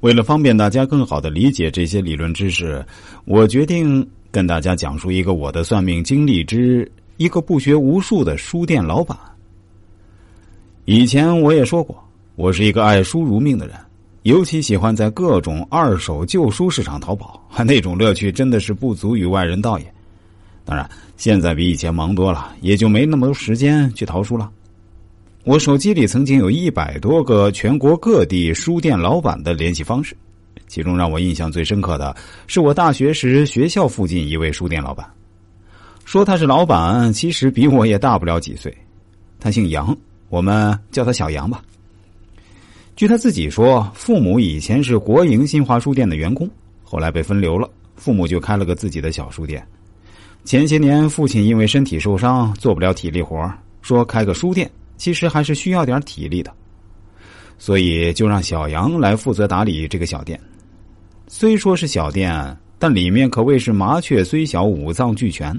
为了方便大家更好的理解这些理论知识，我决定跟大家讲述一个我的算命经历之一个不学无术的书店老板。以前我也说过，我是一个爱书如命的人，尤其喜欢在各种二手旧书市场淘宝，那种乐趣真的是不足与外人道也。当然，现在比以前忙多了，也就没那么多时间去淘书了。我手机里曾经有一百多个全国各地书店老板的联系方式，其中让我印象最深刻的是我大学时学校附近一位书店老板。说他是老板，其实比我也大不了几岁。他姓杨，我们叫他小杨吧。据他自己说，父母以前是国营新华书店的员工，后来被分流了，父母就开了个自己的小书店。前些年父亲因为身体受伤，做不了体力活，说开个书店。其实还是需要点体力的，所以就让小杨来负责打理这个小店。虽说是小店，但里面可谓是麻雀虽小，五脏俱全。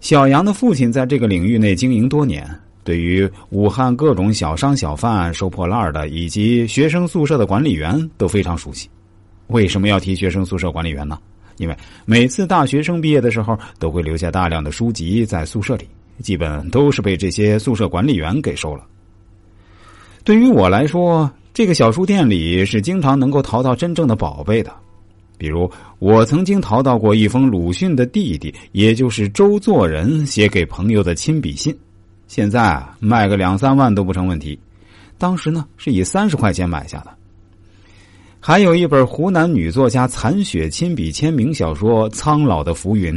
小杨的父亲在这个领域内经营多年，对于武汉各种小商小贩、收破烂的以及学生宿舍的管理员都非常熟悉。为什么要提学生宿舍管理员呢？因为每次大学生毕业的时候，都会留下大量的书籍在宿舍里。基本都是被这些宿舍管理员给收了。对于我来说，这个小书店里是经常能够淘到真正的宝贝的，比如我曾经淘到过一封鲁迅的弟弟，也就是周作人写给朋友的亲笔信，现在卖个两三万都不成问题。当时呢是以三十块钱买下的。还有一本湖南女作家残雪亲笔签名小说《苍老的浮云》，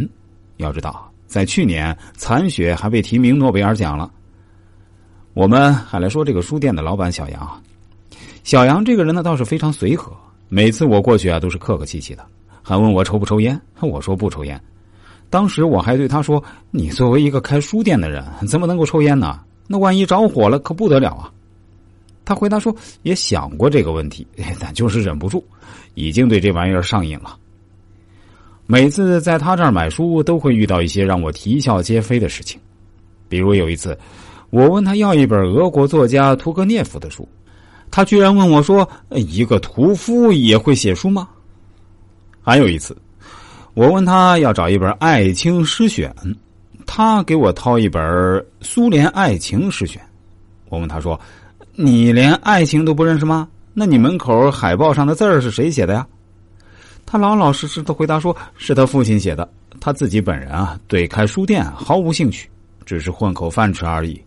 要知道。在去年，残雪还被提名诺贝尔奖了。我们还来说这个书店的老板小杨啊。小杨这个人呢，倒是非常随和。每次我过去啊，都是客客气气的，还问我抽不抽烟。我说不抽烟。当时我还对他说：“你作为一个开书店的人，怎么能够抽烟呢？那万一着火了，可不得了啊！”他回答说：“也想过这个问题，但就是忍不住，已经对这玩意儿上瘾了。”每次在他这儿买书，都会遇到一些让我啼笑皆非的事情。比如有一次，我问他要一本俄国作家屠格涅夫的书，他居然问我说：“一个屠夫也会写书吗？”还有一次，我问他要找一本《爱情诗选》，他给我掏一本《苏联爱情诗选》。我问他说：“你连爱情都不认识吗？那你门口海报上的字儿是谁写的呀？”他老老实实的回答说：“是他父亲写的，他自己本人啊，对开书店毫无兴趣，只是混口饭吃而已。”